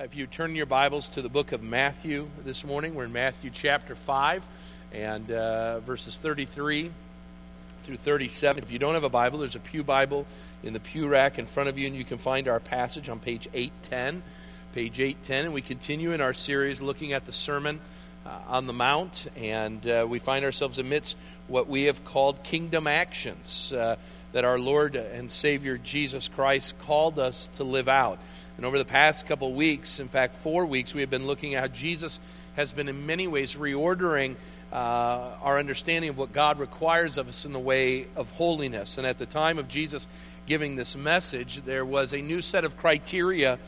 Uh, if you turn your Bibles to the book of Matthew this morning, we're in Matthew chapter 5 and uh, verses 33 through 37. If you don't have a Bible, there's a Pew Bible in the pew rack in front of you, and you can find our passage on page 810. Page 810, and we continue in our series looking at the Sermon uh, on the Mount, and uh, we find ourselves amidst what we have called kingdom actions uh, that our Lord and Savior Jesus Christ called us to live out. And over the past couple weeks, in fact, four weeks, we have been looking at how Jesus has been in many ways reordering uh, our understanding of what God requires of us in the way of holiness. And at the time of Jesus giving this message, there was a new set of criteria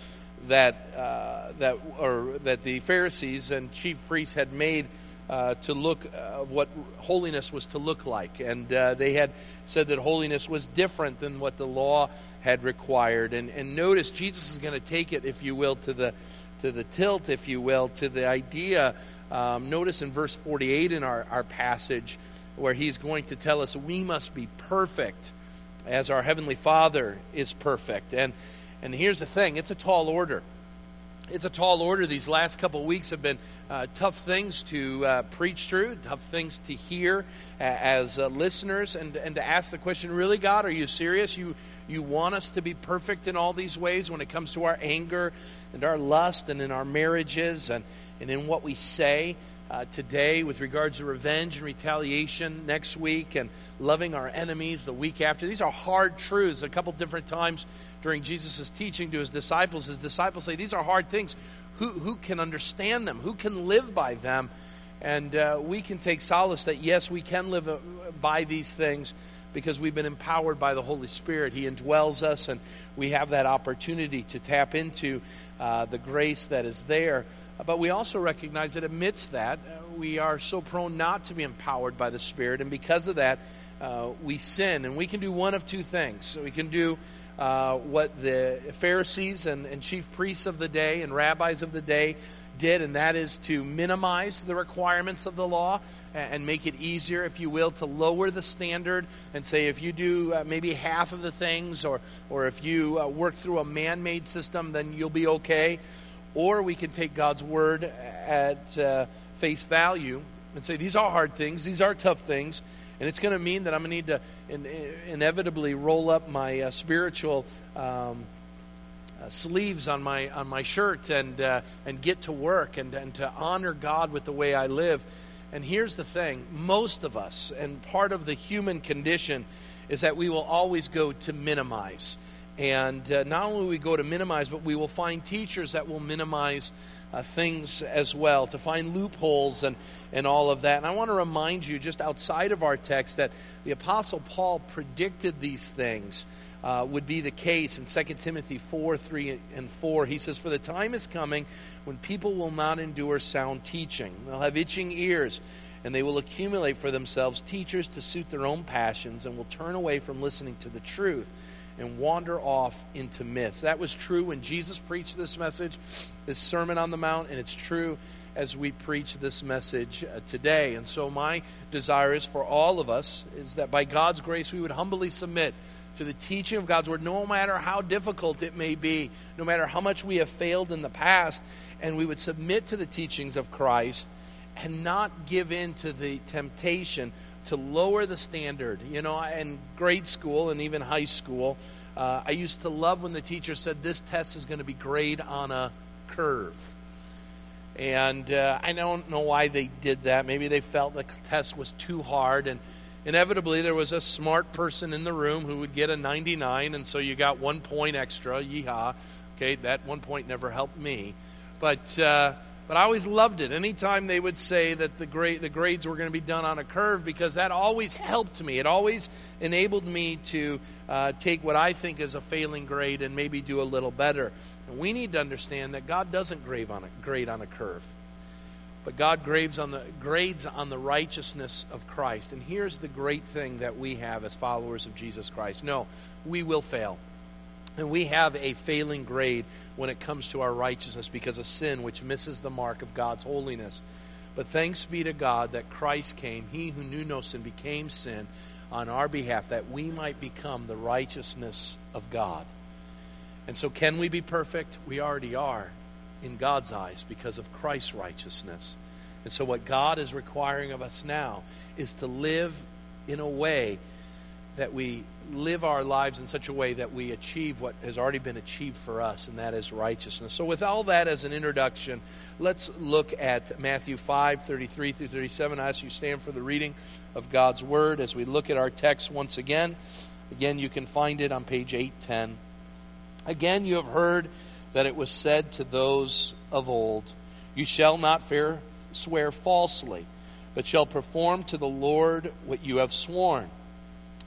that, uh, that, or, that the Pharisees and chief priests had made uh, to look of what holiness was to look like. And uh, they had said that holiness was different than what the law had required. And, and notice Jesus is going to take it, if you will, to the, to the tilt, if you will, to the idea. Um, notice in verse 48 in our, our passage where he's going to tell us we must be perfect as our Heavenly Father is perfect. And, and here's the thing it's a tall order it's a tall order. These last couple weeks have been uh, tough things to uh, preach through, tough things to hear uh, as listeners, and, and to ask the question really, God, are you serious? You, you want us to be perfect in all these ways when it comes to our anger and our lust and in our marriages and, and in what we say? Uh, today with regards to revenge and retaliation next week and loving our enemies the week after. These are hard truths. A couple different times during Jesus' teaching to his disciples, his disciples say, These are hard things. Who, who can understand them? Who can live by them? And uh, we can take solace that, yes, we can live uh, by these things because we've been empowered by the Holy Spirit. He indwells us, and we have that opportunity to tap into uh, the grace that is there. But we also recognize that amidst that, uh, we are so prone not to be empowered by the Spirit, and because of that, uh, we sin. And we can do one of two things. So we can do uh, what the Pharisees and, and chief priests of the day and rabbis of the day did, and that is to minimize the requirements of the law and make it easier, if you will, to lower the standard and say if you do uh, maybe half of the things or, or if you uh, work through a man made system, then you'll be okay. Or we can take God's word at uh, face value and say these are hard things, these are tough things, and it's going to mean that I'm going to need to in, inevitably roll up my uh, spiritual um, uh, sleeves on my on my shirt and uh, and get to work and and to honor God with the way I live. And here's the thing: most of us, and part of the human condition, is that we will always go to minimize. And uh, not only will we go to minimize, but we will find teachers that will minimize uh, things as well, to find loopholes and, and all of that. And I want to remind you, just outside of our text, that the Apostle Paul predicted these things. Uh, would be the case in 2 Timothy 4 3 and 4. He says, For the time is coming when people will not endure sound teaching. They'll have itching ears, and they will accumulate for themselves teachers to suit their own passions, and will turn away from listening to the truth and wander off into myths. That was true when Jesus preached this message, this Sermon on the Mount, and it's true as we preach this message uh, today. And so my desire is for all of us is that by God's grace we would humbly submit to the teaching of God's word no matter how difficult it may be, no matter how much we have failed in the past, and we would submit to the teachings of Christ and not give in to the temptation to lower the standard. You know, in grade school and even high school, uh, I used to love when the teacher said, This test is going to be grade on a curve. And uh, I don't know why they did that. Maybe they felt the test was too hard. And inevitably, there was a smart person in the room who would get a 99, and so you got one point extra. Yeehaw. Okay, that one point never helped me. But. Uh, but I always loved it. Anytime they would say that the, grade, the grades were going to be done on a curve, because that always helped me. It always enabled me to uh, take what I think is a failing grade and maybe do a little better. And we need to understand that God doesn't grade on a, grade on a curve, but God grades on, the, grades on the righteousness of Christ. And here's the great thing that we have as followers of Jesus Christ no, we will fail. And we have a failing grade when it comes to our righteousness because of sin, which misses the mark of God's holiness. But thanks be to God that Christ came. He who knew no sin became sin on our behalf that we might become the righteousness of God. And so, can we be perfect? We already are. in God's eyes because of Christ's righteousness. And so, what God is requiring of us now is to live in a way that we live our lives in such a way that we achieve what has already been achieved for us, and that is righteousness. So, with all that as an introduction, let's look at Matthew 5 33 through 37. I ask you stand for the reading of God's Word as we look at our text once again. Again, you can find it on page 810. Again, you have heard that it was said to those of old, You shall not fear, swear falsely, but shall perform to the Lord what you have sworn.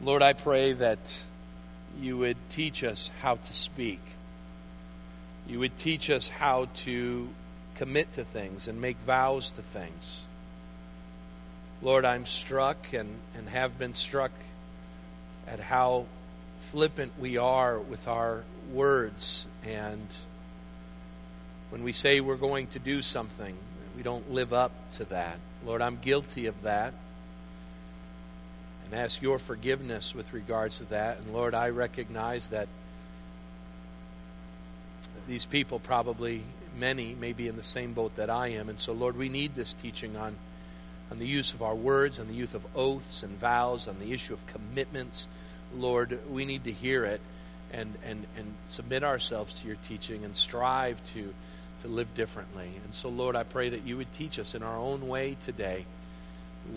Lord, I pray that you would teach us how to speak. You would teach us how to commit to things and make vows to things. Lord, I'm struck and, and have been struck at how flippant we are with our words. And when we say we're going to do something, we don't live up to that. Lord, I'm guilty of that and ask your forgiveness with regards to that. And Lord, I recognize that these people probably, many, may be in the same boat that I am. And so, Lord, we need this teaching on, on the use of our words, on the use of oaths and vows, on the issue of commitments. Lord, we need to hear it and, and, and submit ourselves to your teaching and strive to, to live differently. And so, Lord, I pray that you would teach us in our own way today.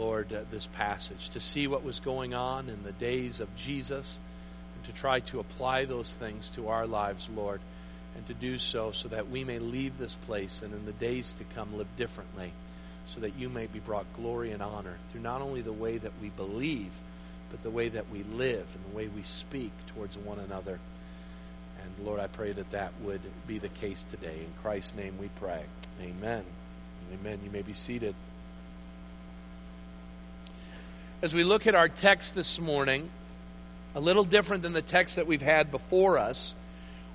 Lord, uh, this passage, to see what was going on in the days of Jesus, and to try to apply those things to our lives, Lord, and to do so so that we may leave this place and in the days to come live differently, so that you may be brought glory and honor through not only the way that we believe, but the way that we live and the way we speak towards one another. And Lord, I pray that that would be the case today. In Christ's name we pray. Amen. Amen. You may be seated. As we look at our text this morning, a little different than the text that we've had before us,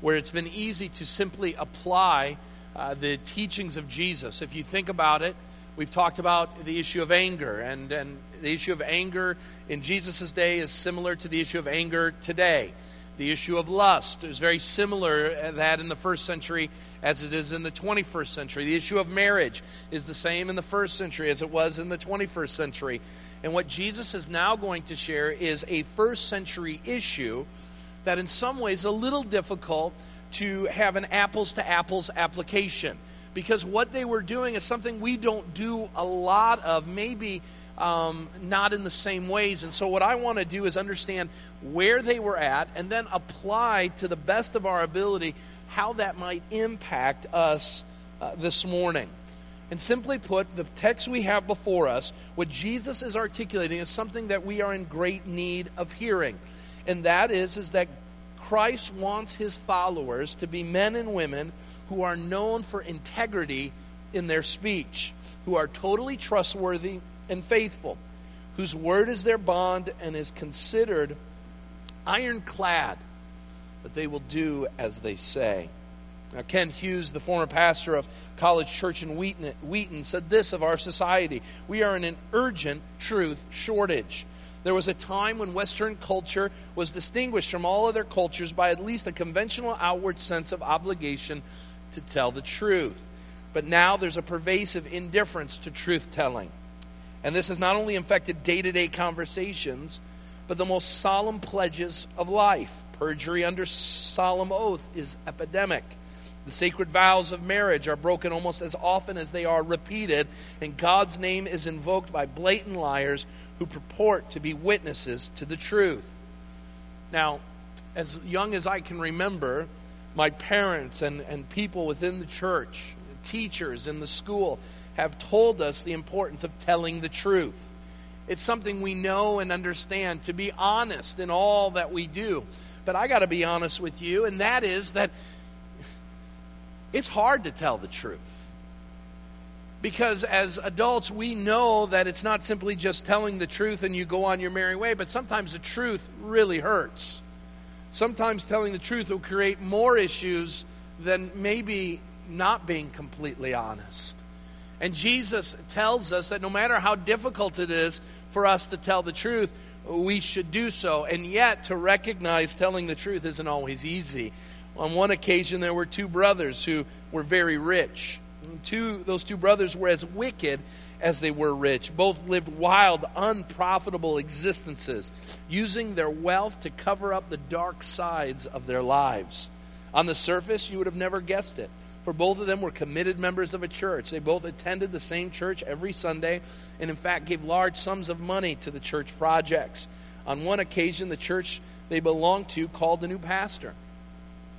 where it's been easy to simply apply uh, the teachings of Jesus. If you think about it, we've talked about the issue of anger, and, and the issue of anger in Jesus' day is similar to the issue of anger today. The issue of lust is very similar to that in the first century as it is in the 21st century. The issue of marriage is the same in the first century as it was in the 21st century. And what Jesus is now going to share is a first century issue that, in some ways, a little difficult to have an apples to apples application. Because what they were doing is something we don't do a lot of, maybe um, not in the same ways. And so, what I want to do is understand where they were at and then apply to the best of our ability how that might impact us uh, this morning. And simply put, the text we have before us, what Jesus is articulating is something that we are in great need of hearing. And that is, is that Christ wants his followers to be men and women who are known for integrity in their speech, who are totally trustworthy and faithful, whose word is their bond and is considered ironclad, that they will do as they say. Now, Kent Hughes, the former pastor of College Church in Wheaton, Wheaton, said this of our society We are in an urgent truth shortage. There was a time when Western culture was distinguished from all other cultures by at least a conventional outward sense of obligation to tell the truth. But now there's a pervasive indifference to truth telling. And this has not only infected day to day conversations, but the most solemn pledges of life. Perjury under solemn oath is epidemic. The sacred vows of marriage are broken almost as often as they are repeated, and God's name is invoked by blatant liars who purport to be witnesses to the truth. Now, as young as I can remember, my parents and, and people within the church, teachers in the school, have told us the importance of telling the truth. It's something we know and understand, to be honest in all that we do. But I got to be honest with you, and that is that it's hard to tell the truth. Because as adults, we know that it's not simply just telling the truth and you go on your merry way, but sometimes the truth really hurts. Sometimes telling the truth will create more issues than maybe not being completely honest. And Jesus tells us that no matter how difficult it is for us to tell the truth, we should do so. And yet, to recognize telling the truth isn't always easy. On one occasion, there were two brothers who were very rich. Two, those two brothers were as wicked as they were rich. Both lived wild, unprofitable existences, using their wealth to cover up the dark sides of their lives. On the surface, you would have never guessed it, for both of them were committed members of a church. They both attended the same church every Sunday, and in fact gave large sums of money to the church projects. On one occasion, the church they belonged to called a new pastor.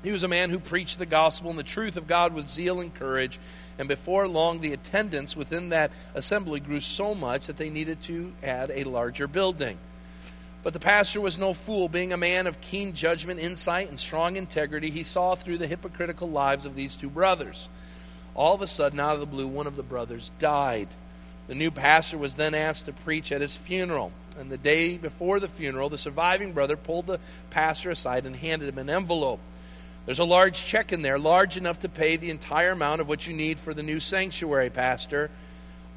He was a man who preached the gospel and the truth of God with zeal and courage. And before long, the attendance within that assembly grew so much that they needed to add a larger building. But the pastor was no fool. Being a man of keen judgment, insight, and strong integrity, he saw through the hypocritical lives of these two brothers. All of a sudden, out of the blue, one of the brothers died. The new pastor was then asked to preach at his funeral. And the day before the funeral, the surviving brother pulled the pastor aside and handed him an envelope. There's a large check in there, large enough to pay the entire amount of what you need for the new sanctuary, Pastor.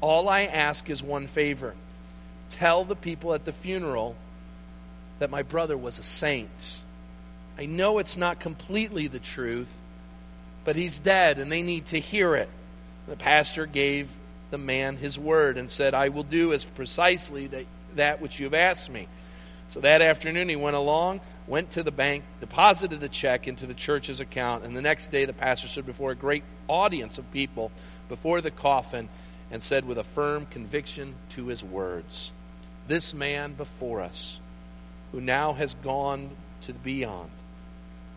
All I ask is one favor tell the people at the funeral that my brother was a saint. I know it's not completely the truth, but he's dead and they need to hear it. The pastor gave the man his word and said, I will do as precisely that, that which you have asked me. So that afternoon he went along went to the bank, deposited the check into the church's account, and the next day the pastor stood before a great audience of people before the coffin and said with a firm conviction to his words, This man before us, who now has gone to the beyond,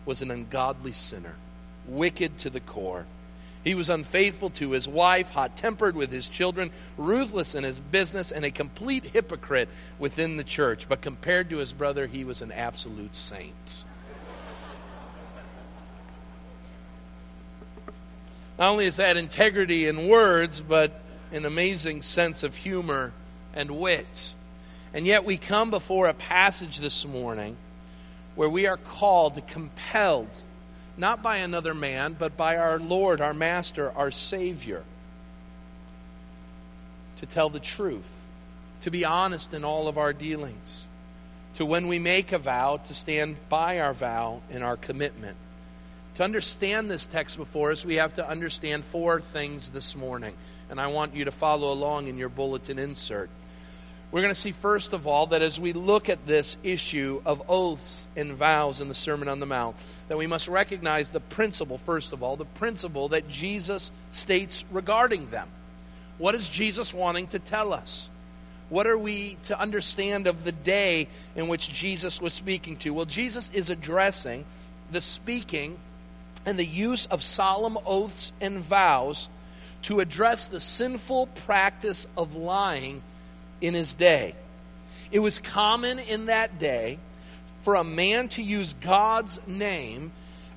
was an ungodly sinner, wicked to the core he was unfaithful to his wife, hot tempered with his children, ruthless in his business, and a complete hypocrite within the church. But compared to his brother, he was an absolute saint. Not only is that integrity in words, but an amazing sense of humor and wit. And yet we come before a passage this morning where we are called, compelled not by another man, but by our Lord, our Master, our Savior. To tell the truth, to be honest in all of our dealings, to when we make a vow, to stand by our vow and our commitment. To understand this text before us, we have to understand four things this morning. And I want you to follow along in your bulletin insert. We're going to see, first of all, that as we look at this issue of oaths and vows in the Sermon on the Mount, that we must recognize the principle, first of all, the principle that Jesus states regarding them. What is Jesus wanting to tell us? What are we to understand of the day in which Jesus was speaking to? Well, Jesus is addressing the speaking and the use of solemn oaths and vows to address the sinful practice of lying in his day. It was common in that day for a man to use God's name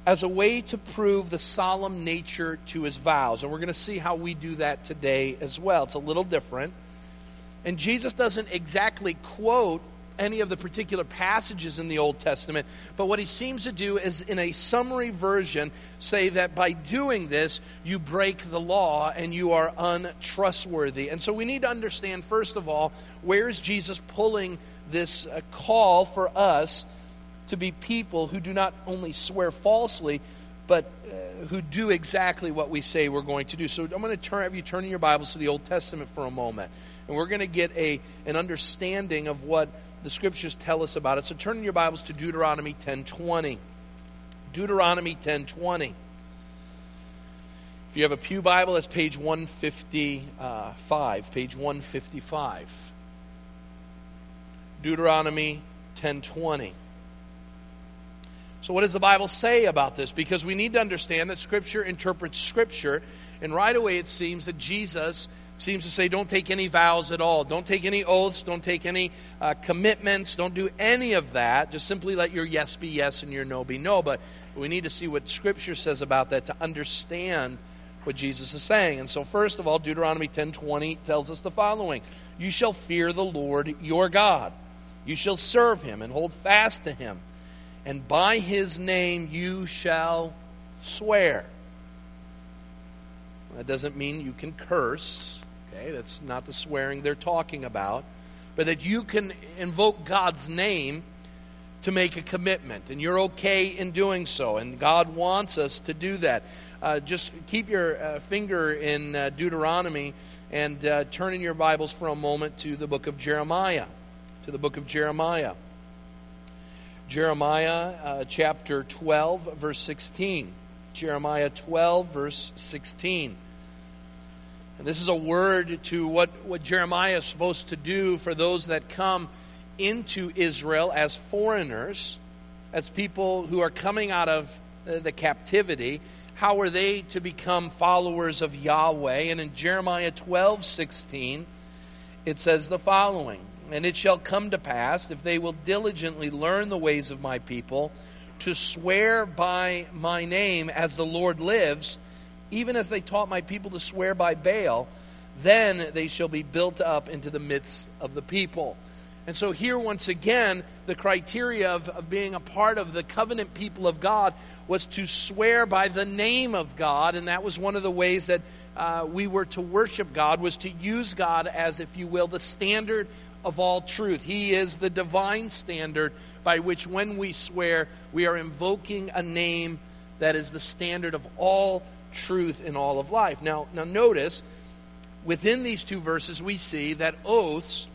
as a way to prove the solemn nature to his vows. And we're going to see how we do that today as well. It's a little different. And Jesus doesn't exactly quote any of the particular passages in the Old Testament, but what he seems to do is, in a summary version, say that by doing this, you break the law and you are untrustworthy. And so we need to understand, first of all, where is Jesus pulling this uh, call for us to be people who do not only swear falsely, but uh, who do exactly what we say we're going to do. So I'm going to turn, have you turn in your Bibles to the Old Testament for a moment. And we're going to get a, an understanding of what the scriptures tell us about it. So turn in your Bibles to Deuteronomy 10:20. Deuteronomy 10:20. If you have a Pew Bible, that's page 155. Page 155. Deuteronomy 10:20. So, what does the Bible say about this? Because we need to understand that Scripture interprets Scripture, and right away it seems that Jesus seems to say, don't take any vows at all. Don't take any oaths. Don't take any uh, commitments. Don't do any of that. Just simply let your yes be yes and your no be no. But we need to see what Scripture says about that to understand what Jesus is saying. And so, first of all, Deuteronomy 10:20 tells us the following: You shall fear the Lord your God. You shall serve him and hold fast to him. And by his name you shall swear. That doesn't mean you can curse. Okay, that's not the swearing they're talking about. But that you can invoke God's name to make a commitment. And you're okay in doing so. And God wants us to do that. Uh, just keep your uh, finger in uh, Deuteronomy and uh, turn in your Bibles for a moment to the book of Jeremiah. To the book of Jeremiah. Jeremiah uh, chapter 12, verse 16. Jeremiah 12, verse 16. And this is a word to what, what Jeremiah is supposed to do for those that come into Israel as foreigners, as people who are coming out of the captivity. How are they to become followers of Yahweh? And in Jeremiah 12 16, it says the following And it shall come to pass, if they will diligently learn the ways of my people, to swear by my name as the Lord lives, even as they taught my people to swear by Baal, then they shall be built up into the midst of the people. And so, here once again, the criteria of, of being a part of the covenant people of God was to swear by the name of God, and that was one of the ways that uh, we were to worship God, was to use God as, if you will, the standard of all truth. He is the divine standard by which, when we swear, we are invoking a name that is the standard of all truth in all of life. Now, now notice, within these two verses, we see that oaths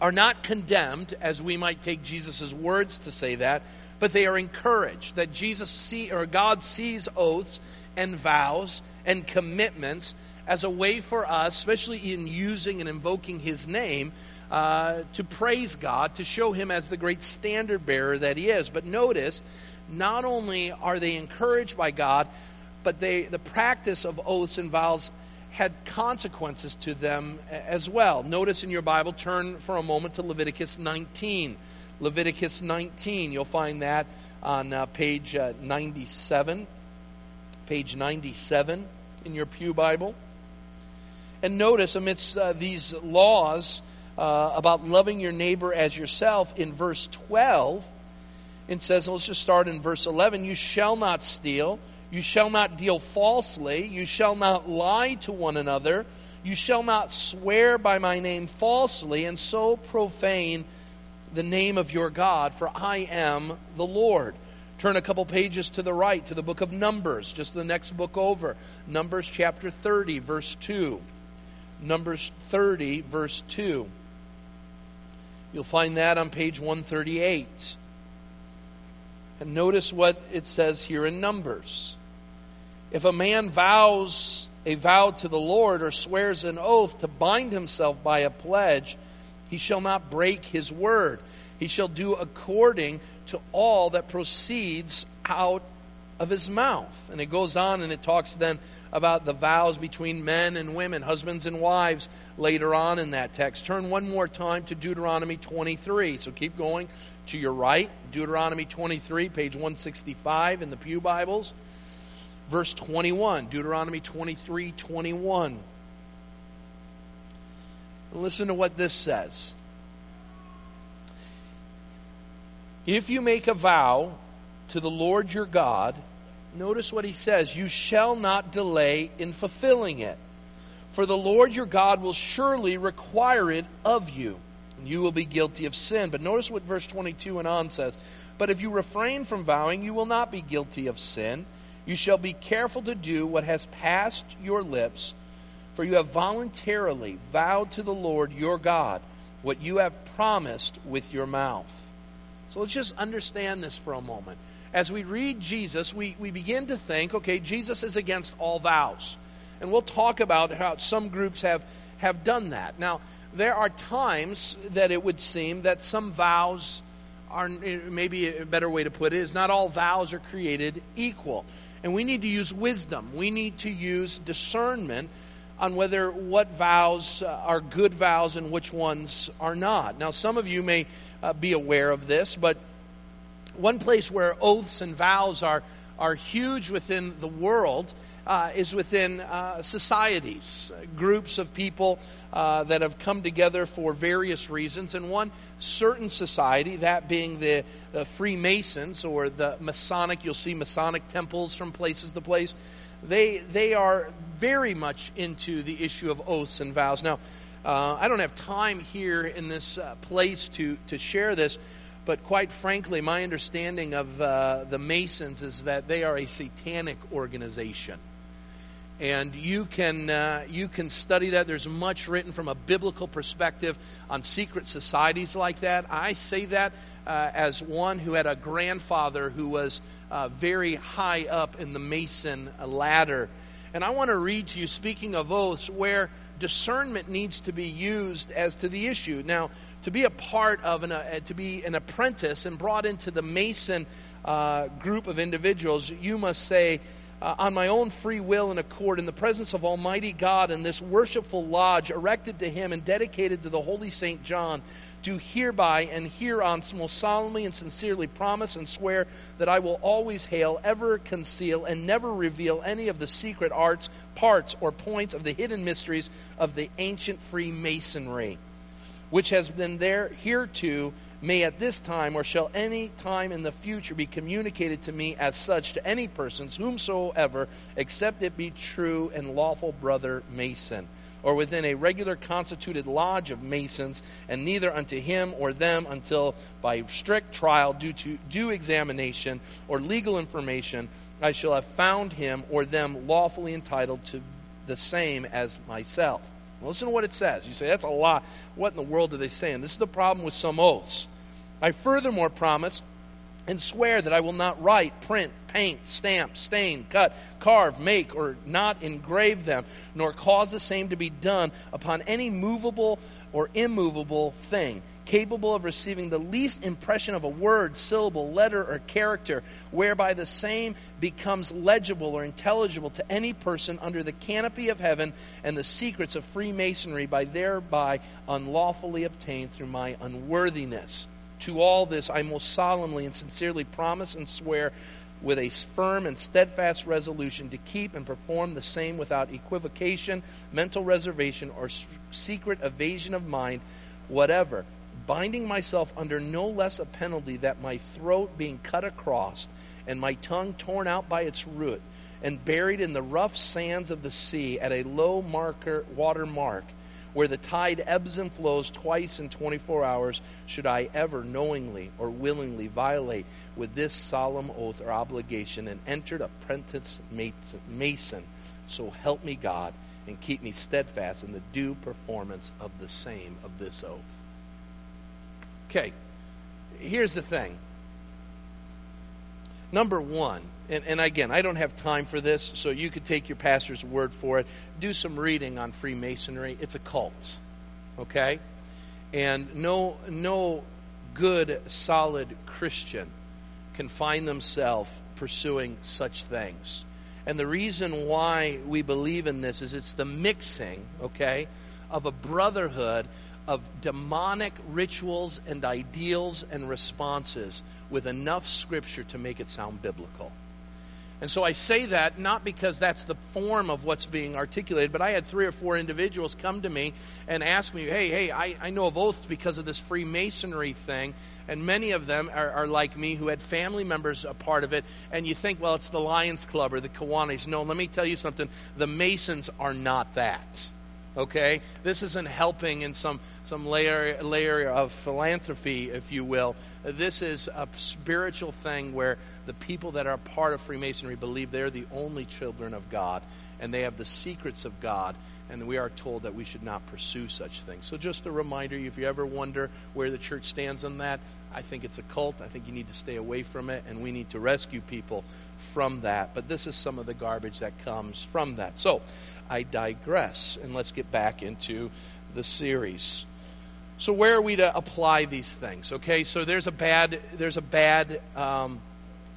are not condemned, as we might take Jesus' words to say that, but they are encouraged. That Jesus see or God sees oaths and vows and commitments as a way for us, especially in using and invoking His name, uh, to praise God, to show Him as the great standard bearer that He is. But notice, not only are they encouraged by God, but they, the practice of oaths and vows had consequences to them as well. Notice in your Bible, turn for a moment to Leviticus 19. Leviticus 19, you'll find that on uh, page uh, 97. Page 97 in your Pew Bible. And notice amidst uh, these laws uh, about loving your neighbor as yourself, in verse 12, it says, let's just start in verse 11 You shall not steal. You shall not deal falsely. You shall not lie to one another. You shall not swear by my name falsely, and so profane the name of your God, for I am the Lord. Turn a couple pages to the right to the book of Numbers, just the next book over. Numbers chapter 30, verse 2. Numbers 30, verse 2. You'll find that on page 138. And notice what it says here in Numbers. If a man vows a vow to the Lord or swears an oath to bind himself by a pledge, he shall not break his word. He shall do according to all that proceeds out of his mouth. And it goes on and it talks then about the vows between men and women, husbands and wives, later on in that text. Turn one more time to Deuteronomy 23. So keep going to your right. Deuteronomy 23, page 165 in the Pew Bibles. Verse 21, Deuteronomy 23 21. Listen to what this says. If you make a vow to the Lord your God, notice what he says you shall not delay in fulfilling it. For the Lord your God will surely require it of you, and you will be guilty of sin. But notice what verse 22 and on says. But if you refrain from vowing, you will not be guilty of sin. You shall be careful to do what has passed your lips, for you have voluntarily vowed to the Lord your God what you have promised with your mouth. So let's just understand this for a moment. As we read Jesus, we, we begin to think, okay, Jesus is against all vows. And we'll talk about how some groups have, have done that. Now, there are times that it would seem that some vows are, maybe a better way to put it is not all vows are created equal. And we need to use wisdom. We need to use discernment on whether what vows uh, are good vows and which ones are not. Now, some of you may uh, be aware of this, but one place where oaths and vows are, are huge within the world uh, is within uh, societies, groups of people uh, that have come together for various reasons. And one certain society, that being the, the Freemasons or the Masonic, you'll see Masonic temples from places to place, they, they are very much into the issue of oaths and vows. Now, uh, I don't have time here in this uh, place to, to share this. But quite frankly, my understanding of uh, the Masons is that they are a satanic organization. And you can uh, you can study that. There's much written from a biblical perspective on secret societies like that. I say that uh, as one who had a grandfather who was uh, very high up in the mason ladder. And i want to read to you speaking of oaths where discernment needs to be used as to the issue. Now to be a part of an, uh, to be an apprentice and brought into the mason uh, group of individuals you must say uh, on my own free will and accord in the presence of Almighty God in this worshipful lodge erected to Him and dedicated to the Holy Saint John, do hereby and hereon most solemnly and sincerely promise and swear that I will always hail, ever conceal, and never reveal any of the secret arts, parts, or points of the hidden mysteries of the ancient Freemasonry, which has been there hereto may at this time or shall any time in the future be communicated to me as such to any persons whomsoever except it be true and lawful brother mason or within a regular constituted lodge of masons and neither unto him or them until by strict trial due to due examination or legal information i shall have found him or them lawfully entitled to the same as myself Listen to what it says. You say, that's a lot. What in the world are they saying? This is the problem with some oaths. I furthermore promise and swear that I will not write, print, paint, stamp, stain, cut, carve, make, or not engrave them, nor cause the same to be done upon any movable or immovable thing, capable of receiving the least impression of a word, syllable, letter, or character, whereby the same becomes legible or intelligible to any person under the canopy of heaven and the secrets of Freemasonry by thereby unlawfully obtained through my unworthiness. To all this, I most solemnly and sincerely promise and swear with a firm and steadfast resolution to keep and perform the same without equivocation, mental reservation, or secret evasion of mind, whatever, binding myself under no less a penalty that my throat being cut across and my tongue torn out by its root and buried in the rough sands of the sea at a low marker water mark where the tide ebbs and flows twice in 24 hours, should I ever knowingly or willingly violate with this solemn oath or obligation and entered apprentice mason, so help me God and keep me steadfast in the due performance of the same of this oath. Okay, here's the thing. Number one, and, and, again, I don't have time for this, so you could take your pastor's word for it. Do some reading on Freemasonry. It's a cult, okay? And no, no good, solid Christian can find themselves pursuing such things. And the reason why we believe in this is it's the mixing, okay, of a brotherhood of demonic rituals and ideals and responses with enough scripture to make it sound biblical. And so I say that not because that's the form of what's being articulated, but I had three or four individuals come to me and ask me, hey, hey, I, I know of oaths because of this Freemasonry thing. And many of them are, are, like me who had family members a part of it. And you think, well, it's the Lions Club or the Kiwanis. No, let me tell you something. The Masons are not that okay? This isn't helping in some, some layer, layer of philanthropy, if you will. This is a spiritual thing where the people that are part of Freemasonry believe they're the only children of God and they have the secrets of God. And we are told that we should not pursue such things. So, just a reminder if you ever wonder where the church stands on that, I think it's a cult. I think you need to stay away from it, and we need to rescue people from that. But this is some of the garbage that comes from that. So, I digress, and let's get back into the series. So where are we to apply these things? Okay, so there's a bad there's a bad um,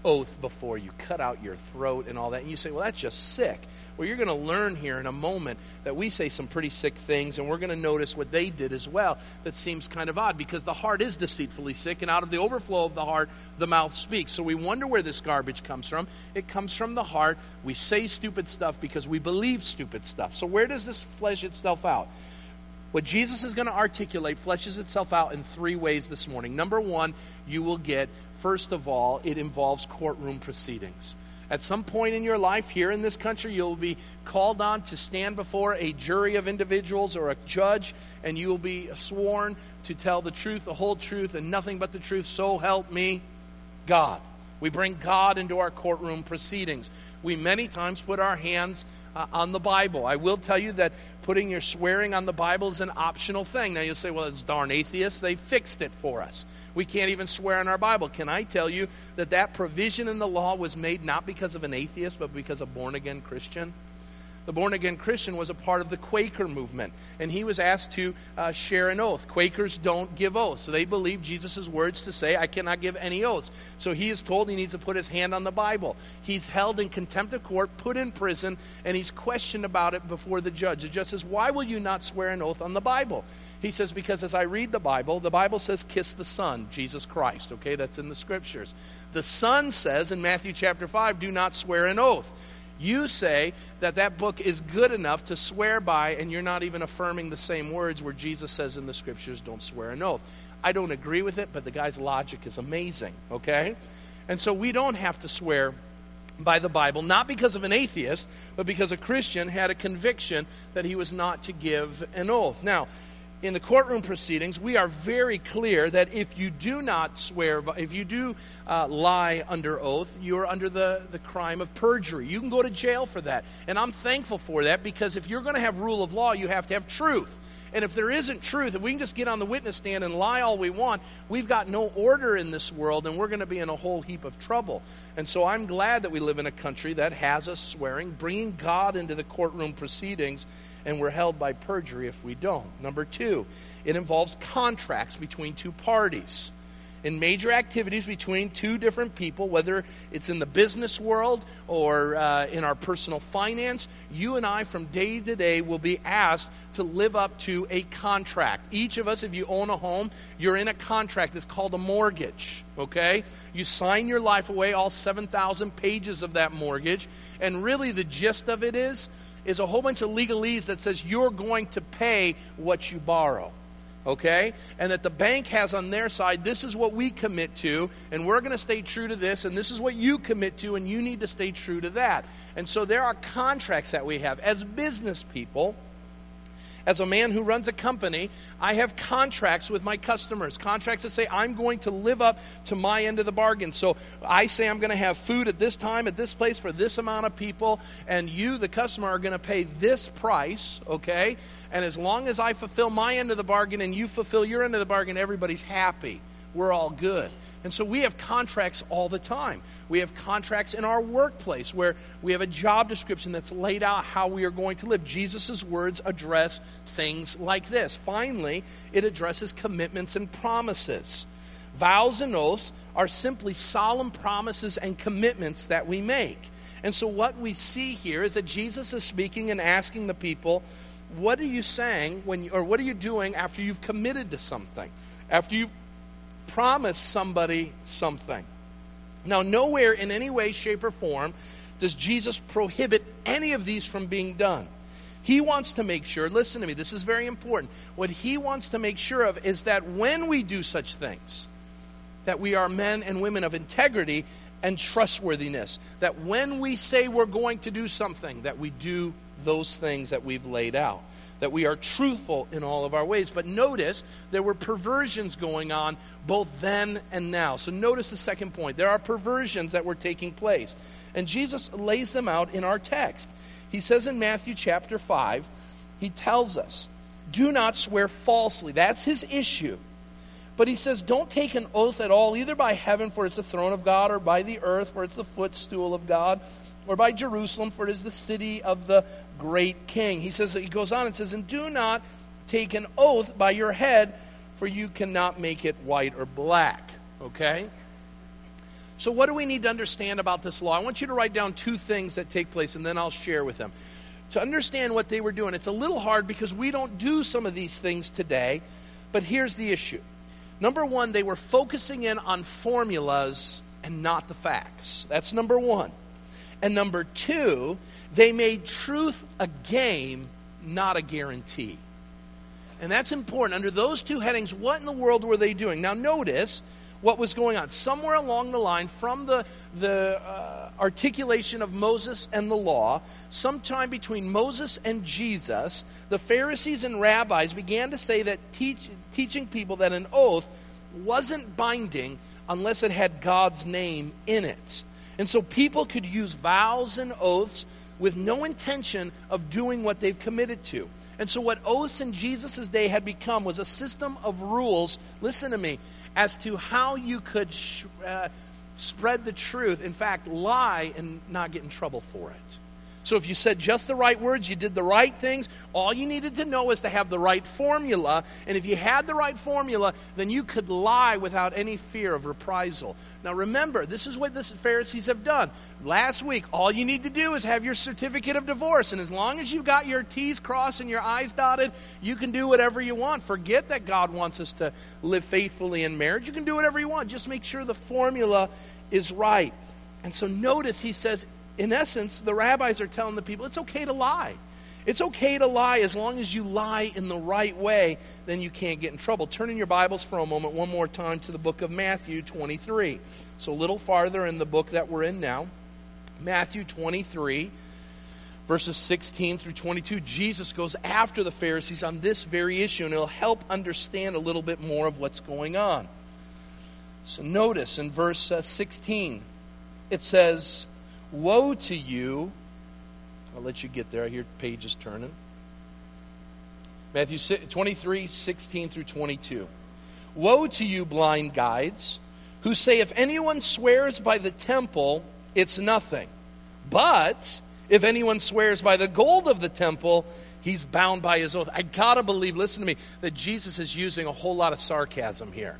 oath before you cut out your throat and all that, and you say, well, that's just sick. Well, you're going to learn here in a moment that we say some pretty sick things, and we're going to notice what they did as well. That seems kind of odd because the heart is deceitfully sick, and out of the overflow of the heart, the mouth speaks. So we wonder where this garbage comes from. It comes from the heart. We say stupid stuff because we believe stupid stuff. So where does this flesh itself out? What Jesus is going to articulate fleshes itself out in three ways this morning. Number one, you will get, first of all, it involves courtroom proceedings. At some point in your life here in this country, you'll be called on to stand before a jury of individuals or a judge, and you will be sworn to tell the truth, the whole truth, and nothing but the truth. So help me, God. We bring God into our courtroom proceedings. We many times put our hands uh, on the Bible. I will tell you that putting your swearing on the Bible is an optional thing. Now you'll say, well, it's darn atheists. They fixed it for us. We can't even swear on our Bible. Can I tell you that that provision in the law was made not because of an atheist, but because a born again Christian? The born again Christian was a part of the Quaker movement, and he was asked to uh, share an oath. Quakers don't give oaths, so they believe Jesus' words to say, I cannot give any oaths. So he is told he needs to put his hand on the Bible. He's held in contempt of court, put in prison, and he's questioned about it before the judge. The judge says, Why will you not swear an oath on the Bible? He says, Because as I read the Bible, the Bible says, Kiss the Son, Jesus Christ. Okay, that's in the scriptures. The Son says in Matthew chapter 5, Do not swear an oath. You say that that book is good enough to swear by, and you're not even affirming the same words where Jesus says in the scriptures, don't swear an oath. I don't agree with it, but the guy's logic is amazing, okay? And so we don't have to swear by the Bible, not because of an atheist, but because a Christian had a conviction that he was not to give an oath. Now, in the courtroom proceedings, we are very clear that if you do not swear, if you do uh, lie under oath, you are under the, the crime of perjury. You can go to jail for that. And I'm thankful for that because if you're going to have rule of law, you have to have truth. And if there isn't truth, if we can just get on the witness stand and lie all we want, we've got no order in this world and we're going to be in a whole heap of trouble. And so I'm glad that we live in a country that has us swearing, bringing God into the courtroom proceedings and we're held by perjury if we don't. Number two, it involves contracts between two parties. In major activities between two different people, whether it's in the business world or uh, in our personal finance, you and I from day to day will be asked to live up to a contract. Each of us, if you own a home, you're in a contract that's called a mortgage. Okay? You sign your life away, all 7,000 pages of that mortgage, and really the gist of it is is a whole bunch of legalese that says you're going to pay what you borrow. Okay? And that the bank has on their side, this is what we commit to, and we're going to stay true to this, and this is what you commit to, and you need to stay true to that. And so there are contracts that we have. As business people, as a man who runs a company, I have contracts with my customers, contracts that say I'm going to live up to my end of the bargain. So I say I'm going to have food at this time, at this place, for this amount of people, and you, the customer, are going to pay this price, okay? And as long as I fulfill my end of the bargain and you fulfill your end of the bargain, everybody's happy. We're all good. And so we have contracts all the time. We have contracts in our workplace where we have a job description that's laid out how we are going to live. Jesus' words address things like this. Finally, it addresses commitments and promises. Vows and oaths are simply solemn promises and commitments that we make. And so, what we see here is that Jesus is speaking and asking the people, What are you saying when, you, or what are you doing after you've committed to something? After you've promise somebody something. Now, nowhere in any way, shape, or form does Jesus prohibit any of these from being done. He wants to make sure, listen to me, this is very important. What he wants to make sure of is that when we do such things, that we are men and women of integrity and trustworthiness. That when we say we're going to do something, that we do those things that we've laid out that we are truthful in all of our ways. But notice there were perversions going on both then and now. So notice the second point. There are perversions that were taking place. And Jesus lays them out in our text. He says in Matthew chapter 5, he tells us, do not swear falsely. That's his issue. But he says, don't take an oath at all, either by heaven, for it's the throne of God, or by the earth, for it's the footstool of God or by Jerusalem, for it is the city of the great king. He says, he goes on and says, And do not take an oath by your head, for you cannot make it white or black. Okay? So, what do we need to understand about this law? I want you to write down two things that take place, and then I'll share with them. To understand what they were doing, it's a little hard because we don't do some of these things today, but here's the issue. Number one, they were focusing in on formulas and not the facts. That's number one. And number two, they made truth a game, not a guarantee. And that's important. Under those two headings, what in the world were they doing? Now, notice what was going on. Somewhere along the line, from the, the uh, articulation of Moses and the law, sometime between Moses and Jesus, the Pharisees and rabbis began to say that teach, teaching people that an oath wasn't binding unless it had God's name in it. And so people could use vows and oaths with no intention of doing what they've committed to. And so, what oaths in Jesus' day had become was a system of rules, listen to me, as to how you could sh- uh, spread the truth. In fact, lie and not get in trouble for it. So if you said just the right words, you did the right things, all you needed to know is to have the right formula. And if you had the right formula, then you could lie without any fear of reprisal. Now remember, this is what the Pharisees have done. Last week, all you need to do is have your certificate of divorce. And as long as you've got your T's crossed and your I's dotted, you can do whatever you want. Forget that God wants us to live faithfully in marriage. You can do whatever you want. Just make sure the formula is right. And so notice he says, in essence, the rabbis are telling the people it's okay to lie. It's okay to lie as long as you lie in the right way, then you can't get in trouble. Turn in your Bibles for a moment, one more time, to the book of Matthew 23. So, a little farther in the book that we're in now. Matthew 23, verses 16 through 22. Jesus goes after the Pharisees on this very issue, and it'll help understand a little bit more of what's going on. So, notice in verse uh, 16, it says, Woe to you. I'll let you get there. I hear pages turning. Matthew 23, 16 through 22. Woe to you, blind guides, who say, If anyone swears by the temple, it's nothing. But if anyone swears by the gold of the temple, he's bound by his oath. I gotta believe, listen to me, that Jesus is using a whole lot of sarcasm here.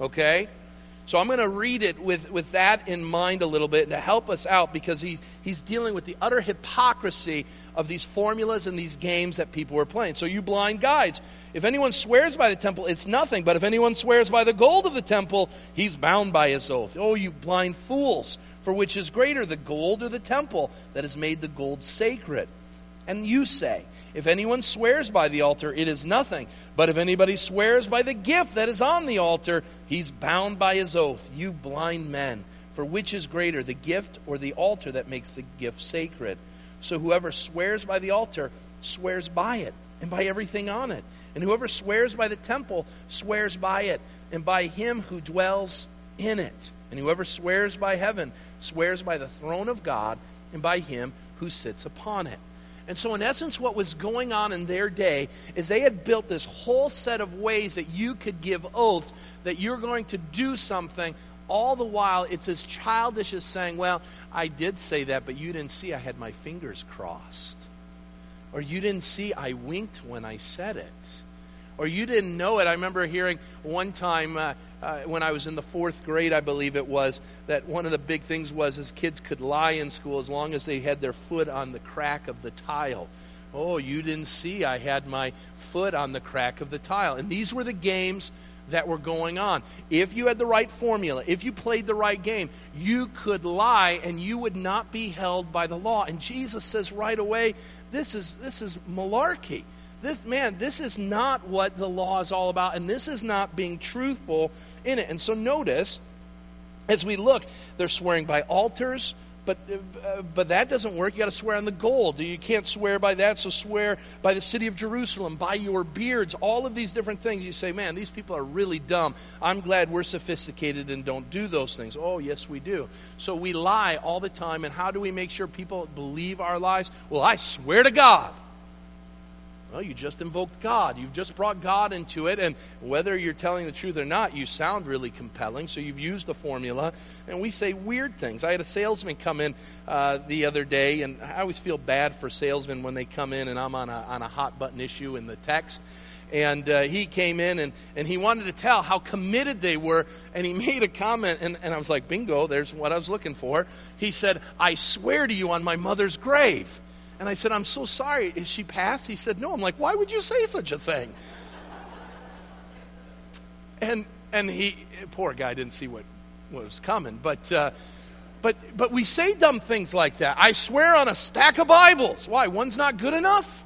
Okay? So I'm going to read it with, with that in mind a little bit to help us out because he, he's dealing with the utter hypocrisy of these formulas and these games that people were playing. So, you blind guides, if anyone swears by the temple, it's nothing. But if anyone swears by the gold of the temple, he's bound by his oath. Oh, you blind fools! For which is greater, the gold or the temple that has made the gold sacred? And you say, if anyone swears by the altar, it is nothing. But if anybody swears by the gift that is on the altar, he's bound by his oath. You blind men. For which is greater, the gift or the altar that makes the gift sacred? So whoever swears by the altar swears by it and by everything on it. And whoever swears by the temple swears by it and by him who dwells in it. And whoever swears by heaven swears by the throne of God and by him who sits upon it. And so, in essence, what was going on in their day is they had built this whole set of ways that you could give oaths that you're going to do something. All the while, it's as childish as saying, Well, I did say that, but you didn't see I had my fingers crossed. Or you didn't see I winked when I said it or you didn't know it. I remember hearing one time uh, uh, when I was in the fourth grade, I believe it was, that one of the big things was as kids could lie in school as long as they had their foot on the crack of the tile. Oh, you didn't see I had my foot on the crack of the tile. And these were the games that were going on. If you had the right formula, if you played the right game, you could lie and you would not be held by the law. And Jesus says right away, this is this is malarkey this man this is not what the law is all about and this is not being truthful in it. And so notice as we look they're swearing by altars but uh, but that doesn't work. You got to swear on the gold. You can't swear by that so swear by the city of jerusalem by your beards all of these different things. You say man these people are really dumb. I'm glad we're sophisticated and don't do those things. Oh yes we do. So we lie all the time and how do we make sure people believe our lies? Well i swear to god well, you just invoked God. You've just brought God into it, and whether you're telling the truth or not, you sound really compelling. So you've used a formula, and we say weird things. I had a salesman come in uh, the other day, and I always feel bad for salesmen when they come in and I'm on a, on a hot button issue in the text and uh, he came in and, and he wanted to tell how committed they were. And he made a comment, and, and I was like, bingo, there's what I was looking for. He said, I swear to you on my mother's grave. And I said, I'm so sorry. Is she passed? He said, No. I'm like, why would you say such a thing? and and he, poor guy, didn't see what, was coming. But, uh, but, but we say dumb things like that. I swear on a stack of Bibles. Why? One's not good enough?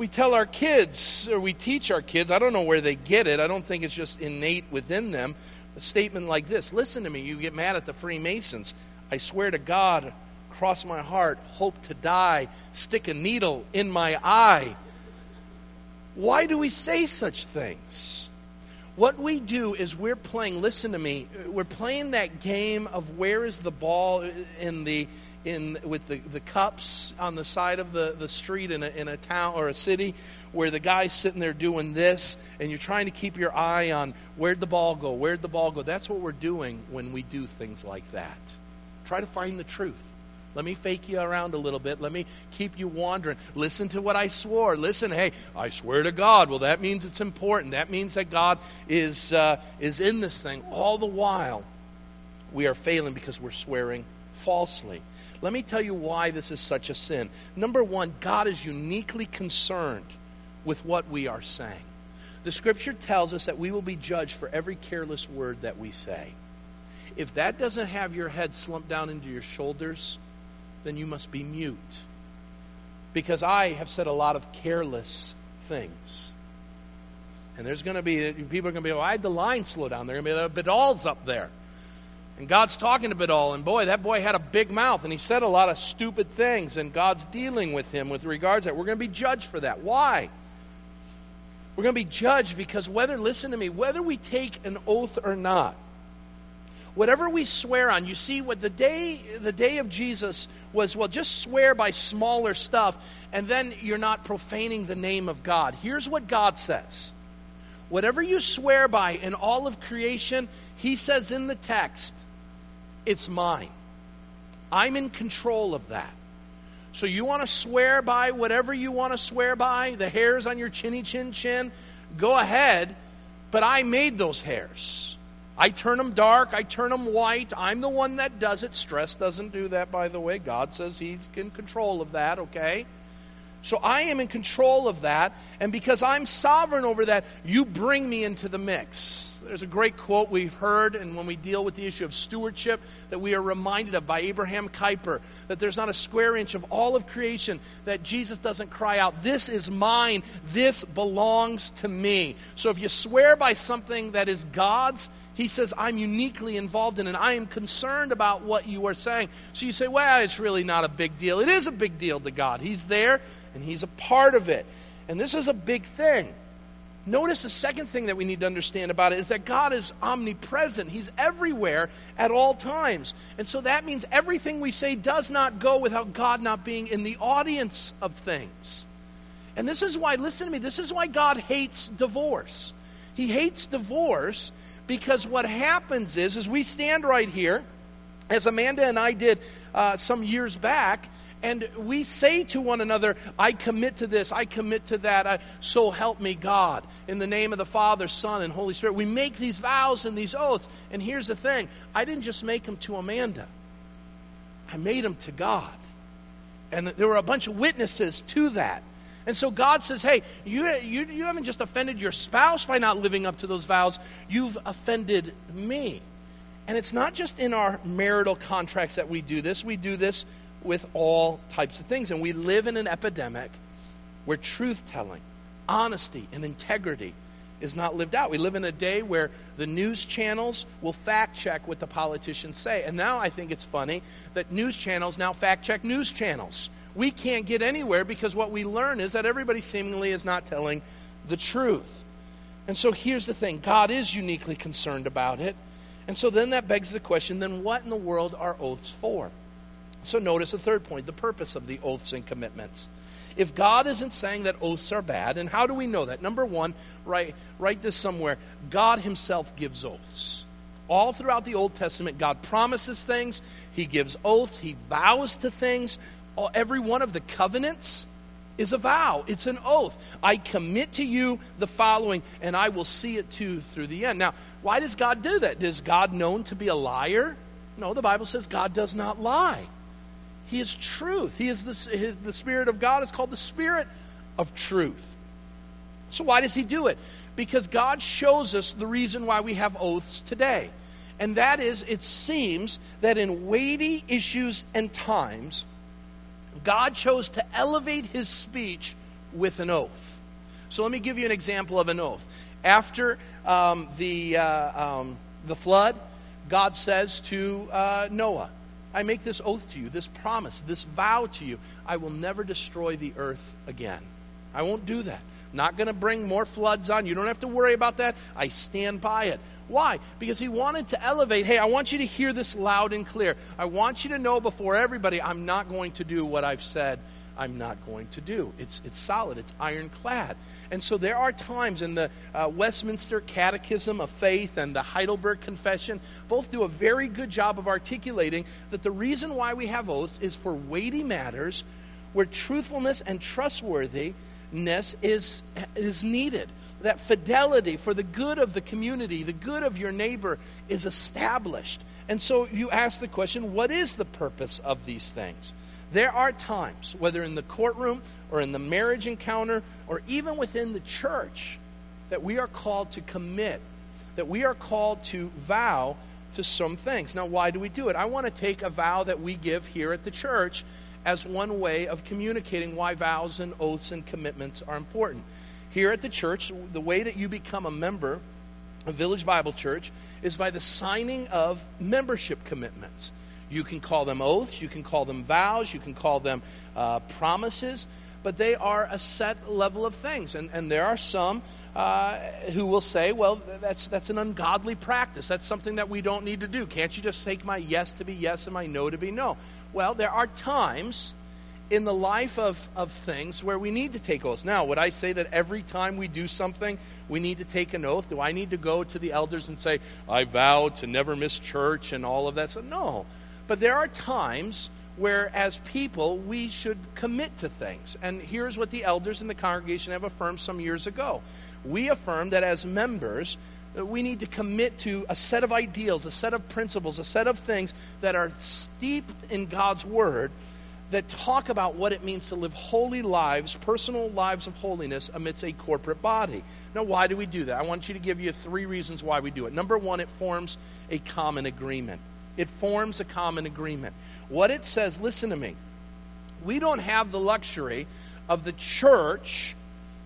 we tell our kids, or we teach our kids, I don't know where they get it, I don't think it's just innate within them, a statement like this Listen to me, you get mad at the Freemasons. I swear to God, cross my heart, hope to die, stick a needle in my eye. Why do we say such things? What we do is we're playing, listen to me, we're playing that game of where is the ball in the in with the, the cups on the side of the, the street in a, in a town or a city where the guy's sitting there doing this and you're trying to keep your eye on where'd the ball go where'd the ball go that's what we're doing when we do things like that try to find the truth let me fake you around a little bit. Let me keep you wandering. Listen to what I swore. Listen, hey, I swear to God. Well, that means it's important. That means that God is, uh, is in this thing. All the while, we are failing because we're swearing falsely. Let me tell you why this is such a sin. Number one, God is uniquely concerned with what we are saying. The scripture tells us that we will be judged for every careless word that we say. If that doesn't have your head slumped down into your shoulders, then you must be mute. Because I have said a lot of careless things. And there's going to be, people are going to be, well, I had the line slow down. They're going to be, the Bedall's up there. And God's talking to Bedall, and boy, that boy had a big mouth, and he said a lot of stupid things, and God's dealing with him with regards that. We're going to be judged for that. Why? We're going to be judged because whether, listen to me, whether we take an oath or not, whatever we swear on, you see what the day the day of Jesus was, well, just swear by smaller stuff, and then you're not profaning the name of God. Here's what God says. Whatever you swear by in all of creation, he says in the text, it's mine. I'm in control of that. So you want to swear by whatever you want to swear by, the hairs on your chinny chin chin, go ahead, but I made those hairs. I turn them dark, I turn them white. I'm the one that does it. Stress doesn't do that, by the way. God says He's in control of that, okay? So I am in control of that, and because I'm sovereign over that, you bring me into the mix. There's a great quote we've heard, and when we deal with the issue of stewardship, that we are reminded of by Abraham Kuyper that there's not a square inch of all of creation that Jesus doesn't cry out, This is mine, this belongs to me. So if you swear by something that is God's, he says, I'm uniquely involved in it, I am concerned about what you are saying. So you say, Well, it's really not a big deal. It is a big deal to God. He's there, and He's a part of it. And this is a big thing. Notice the second thing that we need to understand about it is that God is omnipresent. He's everywhere at all times. And so that means everything we say does not go without God not being in the audience of things. And this is why, listen to me, this is why God hates divorce. He hates divorce because what happens is, as we stand right here, as Amanda and I did uh, some years back, and we say to one another, I commit to this, I commit to that, I, so help me God. In the name of the Father, Son, and Holy Spirit. We make these vows and these oaths. And here's the thing I didn't just make them to Amanda, I made them to God. And there were a bunch of witnesses to that. And so God says, hey, you, you, you haven't just offended your spouse by not living up to those vows, you've offended me. And it's not just in our marital contracts that we do this, we do this with all types of things. And we live in an epidemic where truth telling, honesty, and integrity is not lived out. We live in a day where the news channels will fact check what the politicians say. And now I think it's funny that news channels now fact check news channels. We can't get anywhere because what we learn is that everybody seemingly is not telling the truth. And so here's the thing God is uniquely concerned about it. And so then that begs the question then what in the world are oaths for? So notice the third point the purpose of the oaths and commitments. If God isn't saying that oaths are bad, and how do we know that? Number one, write, write this somewhere God Himself gives oaths. All throughout the Old Testament, God promises things, He gives oaths, He vows to things. Every one of the covenants is a vow, it's an oath. I commit to you the following, and I will see it to through the end. Now, why does God do that? Is God known to be a liar? No, the Bible says God does not lie. He is truth. He is the, his, the Spirit of God is called the Spirit of truth. So, why does He do it? Because God shows us the reason why we have oaths today. And that is, it seems that in weighty issues and times, God chose to elevate his speech with an oath. So let me give you an example of an oath. After um, the, uh, um, the flood, God says to uh, Noah, I make this oath to you, this promise, this vow to you. I will never destroy the earth again. I won't do that. Not going to bring more floods on. You don't have to worry about that. I stand by it. Why? Because he wanted to elevate. Hey, I want you to hear this loud and clear. I want you to know before everybody, I'm not going to do what I've said I'm not going to do. It's, it's solid, it's ironclad. And so there are times in the uh, Westminster Catechism of Faith and the Heidelberg Confession, both do a very good job of articulating that the reason why we have oaths is for weighty matters where truthfulness and trustworthy ness is, is needed. That fidelity for the good of the community, the good of your neighbor, is established. And so you ask the question what is the purpose of these things? There are times, whether in the courtroom or in the marriage encounter or even within the church, that we are called to commit, that we are called to vow to some things. Now, why do we do it? I want to take a vow that we give here at the church as one way of communicating why vows and oaths and commitments are important. Here at the church, the way that you become a member of Village Bible Church is by the signing of membership commitments. You can call them oaths, you can call them vows, you can call them uh, promises, but they are a set level of things. And, and there are some uh, who will say, well, that's, that's an ungodly practice. That's something that we don't need to do. Can't you just take my yes to be yes and my no to be no? Well, there are times in the life of, of things where we need to take oaths. Now, would I say that every time we do something, we need to take an oath? Do I need to go to the elders and say, I vow to never miss church and all of that? So, no. But there are times where, as people, we should commit to things. And here's what the elders in the congregation have affirmed some years ago. We affirm that as members, uh, we need to commit to a set of ideals, a set of principles, a set of things that are steeped in God's Word that talk about what it means to live holy lives, personal lives of holiness amidst a corporate body. Now, why do we do that? I want you to give you three reasons why we do it. Number one, it forms a common agreement. It forms a common agreement. What it says, listen to me, we don't have the luxury of the church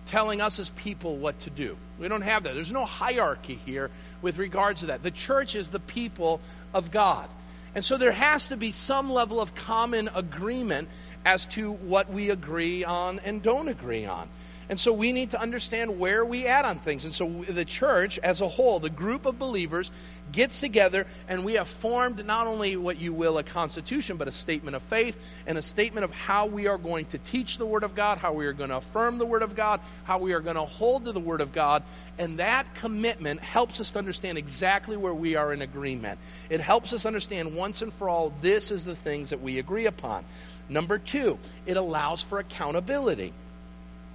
telling us as people what to do. We don't have that. There's no hierarchy here with regards to that. The church is the people of God. And so there has to be some level of common agreement as to what we agree on and don't agree on. And so we need to understand where we add on things. And so the church as a whole, the group of believers, gets together and we have formed not only what you will a constitution, but a statement of faith and a statement of how we are going to teach the Word of God, how we are going to affirm the Word of God, how we are going to hold to the Word of God. And that commitment helps us to understand exactly where we are in agreement. It helps us understand once and for all this is the things that we agree upon. Number two, it allows for accountability.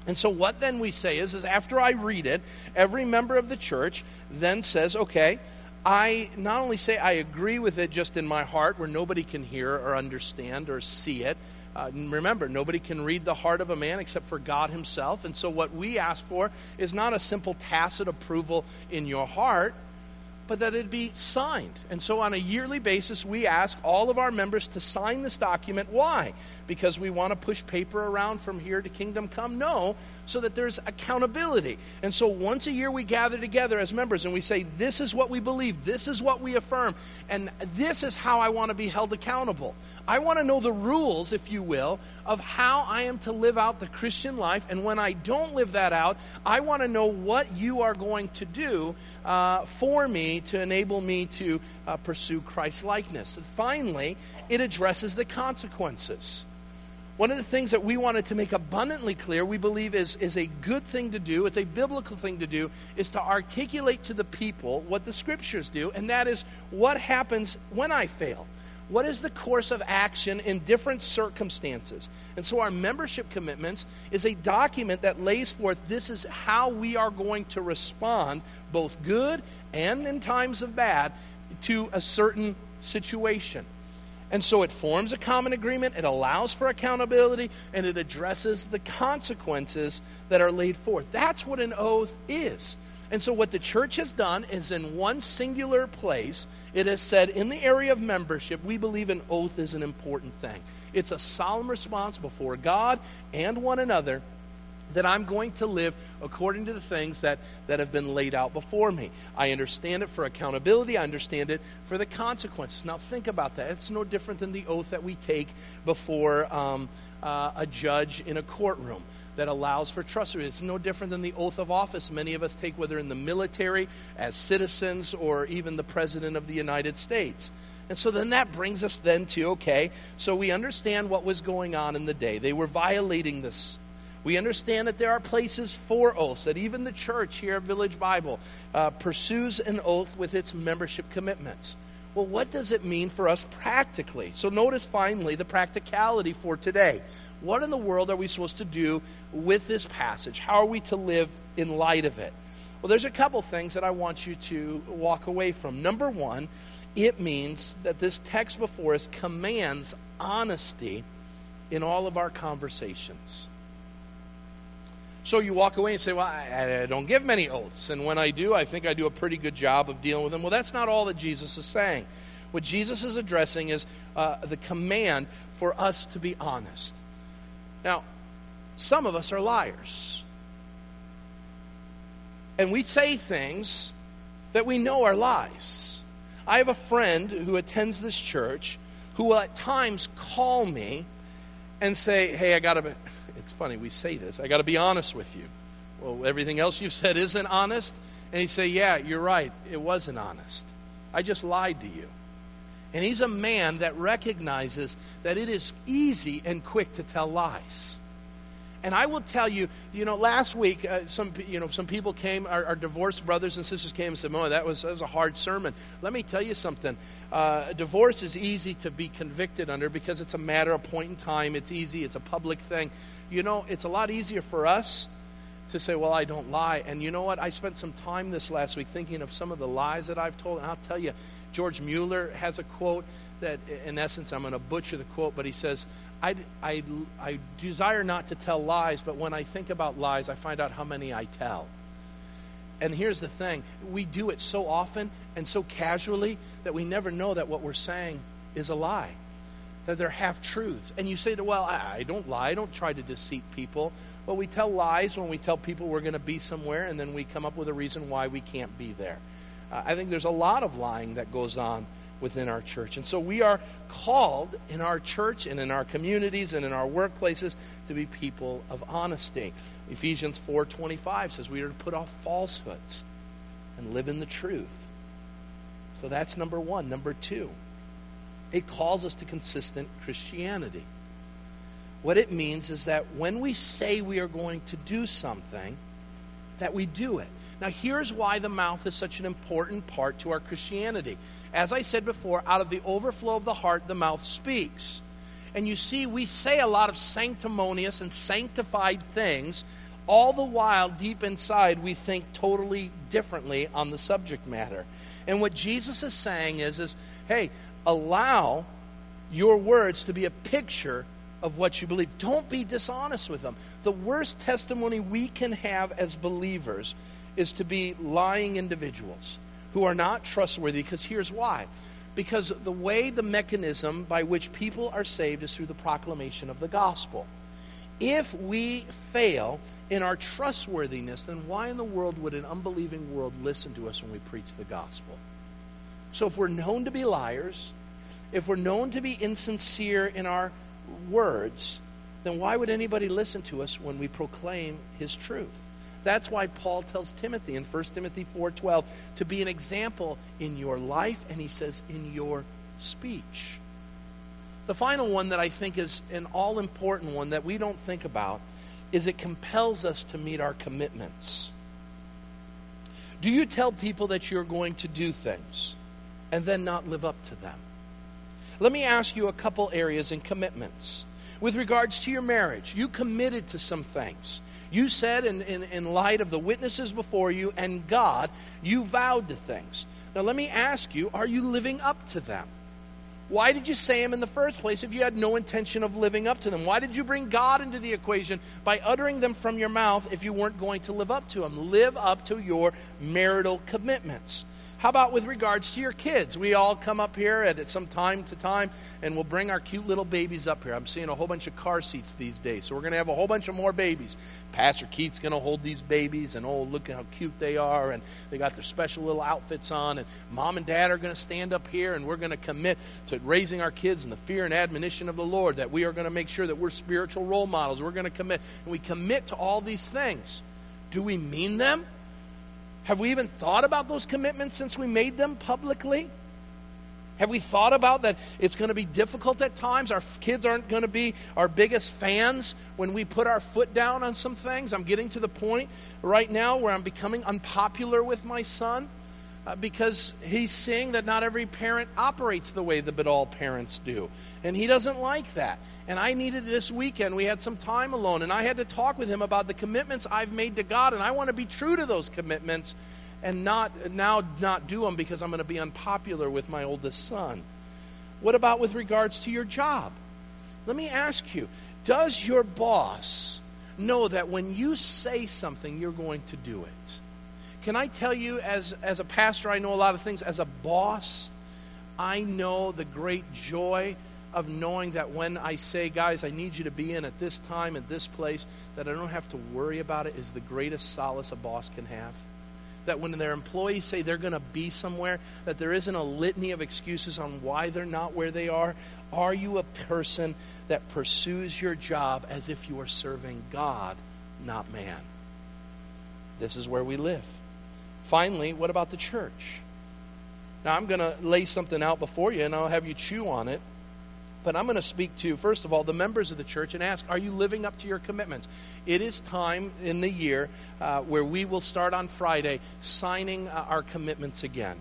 And so what then we say is, is after I read it, every member of the church then says, okay, I not only say I agree with it just in my heart where nobody can hear or understand or see it. Uh, remember, nobody can read the heart of a man except for God Himself. And so, what we ask for is not a simple tacit approval in your heart, but that it be signed. And so, on a yearly basis, we ask all of our members to sign this document. Why? Because we want to push paper around from here to kingdom come? No, so that there's accountability. And so, once a year, we gather together as members and we say, This is what we believe, this is what we affirm, and this is how I want to be held accountable. I want to know the rules, if you will, of how I am to live out the Christian life. And when I don't live that out, I want to know what you are going to do uh, for me to enable me to uh, pursue Christ likeness. And finally, it addresses the consequences. One of the things that we wanted to make abundantly clear, we believe is, is a good thing to do, it's a biblical thing to do, is to articulate to the people what the scriptures do, and that is what happens when I fail. What is the course of action in different circumstances? And so our membership commitments is a document that lays forth this is how we are going to respond, both good and in times of bad, to a certain situation. And so it forms a common agreement, it allows for accountability, and it addresses the consequences that are laid forth. That's what an oath is. And so, what the church has done is in one singular place, it has said in the area of membership, we believe an oath is an important thing. It's a solemn response before God and one another that I'm going to live according to the things that, that have been laid out before me. I understand it for accountability, I understand it for the consequences. Now, think about that. It's no different than the oath that we take before um, uh, a judge in a courtroom that allows for trust. It's no different than the oath of office many of us take, whether in the military, as citizens, or even the President of the United States. And so then that brings us then to okay, so we understand what was going on in the day. They were violating this. We understand that there are places for oaths, that even the church here at Village Bible uh, pursues an oath with its membership commitments. Well, what does it mean for us practically? So, notice finally the practicality for today. What in the world are we supposed to do with this passage? How are we to live in light of it? Well, there's a couple things that I want you to walk away from. Number one, it means that this text before us commands honesty in all of our conversations. So you walk away and say, Well, I, I, don't give many oaths. And when I do, I think I do a pretty good job of dealing with them. Well, that's not all that Jesus is saying. What Jesus is addressing is uh, the command for us to be honest. Now, some of us are liars. And we say things that we know are lies. I have a friend who attends this church who will at times call me and say, Hey, I got to it's funny, we say this. I got to be honest with you. Well, everything else you've said isn't honest. And he'd say, Yeah, you're right. It wasn't honest. I just lied to you. And he's a man that recognizes that it is easy and quick to tell lies. And I will tell you, you know, last week, uh, some, you know, some people came, our, our, divorced brothers and sisters came and said, "Oh, that was, that was a hard sermon." Let me tell you something. Uh, divorce is easy to be convicted under because it's a matter of point in time. It's easy. It's a public thing. You know, it's a lot easier for us to say, "Well, I don't lie." And you know what? I spent some time this last week thinking of some of the lies that I've told, and I'll tell you, George Mueller has a quote that, in essence, I'm going to butcher the quote, but he says, I, I, I desire not to tell lies, but when I think about lies, I find out how many I tell. And here's the thing we do it so often and so casually that we never know that what we're saying is a lie, they're half truths. And you say, to, Well, I, don't lie, I don't try to deceive people. Well, we tell lies when we tell people we're going to be somewhere, and then we come up with a reason why we can't be there. Uh, I think there's a lot of lying that goes on within our church. And so we are called in our church and in our communities and in our workplaces to be people of honesty. Ephesians 4:25 says we are to put off falsehoods and live in the truth. So that's number 1. Number 2, it calls us to consistent Christianity. What it means is that when we say we are going to do something, that we do it. Now, here's why the mouth is such an important part to our Christianity. As I said before, out of the overflow of the heart, the mouth speaks. And you see, we say a lot of sanctimonious and sanctified things, all the while, deep inside, we think totally differently on the subject matter. And what Jesus is saying is, is hey, allow your words to be a picture of what you believe. Don't be dishonest with them. The worst testimony we can have as believers is to be lying individuals who are not trustworthy because here's why. Because the way, the mechanism by which people are saved is through the proclamation of the gospel. If we fail in our trustworthiness, then why in the world would an unbelieving world listen to us when we preach the gospel? So if we're known to be liars, if we're known to be insincere in our words, then why would anybody listen to us when we proclaim his truth? That's why Paul tells Timothy in 1 Timothy 4:12 to be an example in your life and he says in your speech. The final one that I think is an all important one that we don't think about is it compels us to meet our commitments. Do you tell people that you're going to do things and then not live up to them? let me ask you a couple areas in commitments. With regards to your marriage, you committed to some things. You said, in, in, in light of the witnesses before you and God, you vowed to things. Now, let me ask you are you living up to them? Why did you say them in the first place if you had no intention of living up to them? Why did you bring God into the equation by uttering them from your mouth if you weren't going to live up to them? Live up to your marital commitments. How about with regards to your kids? We all come up here at some time to time and we'll bring our cute little babies up here. I'm seeing a whole bunch of car seats these days. So we're going to have a whole bunch of more babies. Pastor Keith's going to hold these babies and oh, look at how cute they are. And they got their special little outfits on. And mom and dad are going to stand up here and we're going to commit to raising our kids in the fear and admonition of the Lord. That we are going to make sure that we're spiritual role models. We're going to commit. And we commit to all these things. Do we mean them? Have we even thought about those commitments since we made them publicly? Have we thought about that it's going to be difficult at times? Our kids aren't going to be our biggest fans when we put our foot down on some things. I'm getting to the point right now where I'm becoming unpopular with my son uh, because he's seeing that not every parent operates the way the all parents do. And he doesn't like that. And I needed this weekend, we had some time alone, and I had to talk with him about the commitments I've made to God, and I want to be true to those commitments and not now not do them because I'm going to be unpopular with my oldest son. What about with regards to your job? Let me ask you, does your boss know that when you say something, you're going to do it? Can I tell you, as, as a pastor, I know a lot of things. As a boss, I know the great joy of knowing that when I say, guys, I need you to be in at this time, at this place, that I don't have to worry about it is the greatest solace a boss can have. That when their employees say they're going to be somewhere, that there isn't a litany of excuses on why they're not where they are. Are you a person that pursues your job as if you are serving God, not man? This is where we live. Finally, what about the church? Now, I'm going to lay something out before you and I'll have you chew on it. But I'm going to speak to, first of all, the members of the church and ask, are you living up to your commitments? It is time in the year uh, where we will start on Friday signing uh, our commitments again.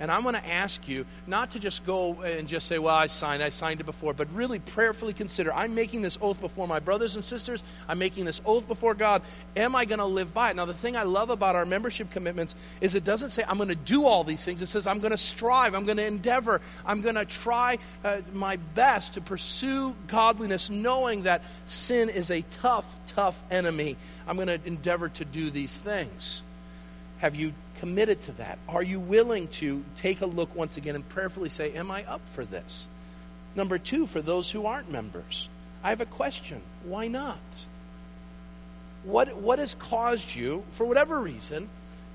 And I'm going to ask you not to just go and just say, well, I signed, I signed it before, but really prayerfully consider I'm making this oath before my brothers and sisters. I'm making this oath before God. Am I going to live by it? Now, the thing I love about our membership commitments is it doesn't say I'm going to do all these things. It says I'm going to strive, I'm going to endeavor, I'm going to try uh, my best to pursue godliness, knowing that sin is a tough, tough enemy. I'm going to endeavor to do these things. Have you committed to that? Are you willing to take a look once again and prayerfully say, Am I up for this? Number two, for those who aren't members, I have a question. Why not? What, what has caused you, for whatever reason,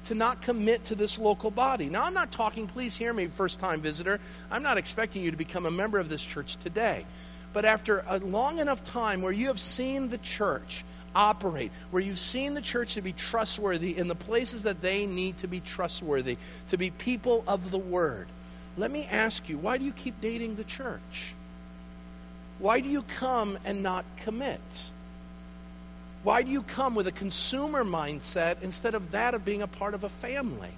to not commit to this local body? Now, I'm not talking, please hear me, first time visitor. I'm not expecting you to become a member of this church today. But after a long enough time where you have seen the church, operate, where you've seen the church to be trustworthy in the places that they need to be trustworthy, to be people of the word. Let me ask you, why do you keep dating the church? Why do you come and not commit? Why do you come with a consumer mindset instead of that of being a part of a family?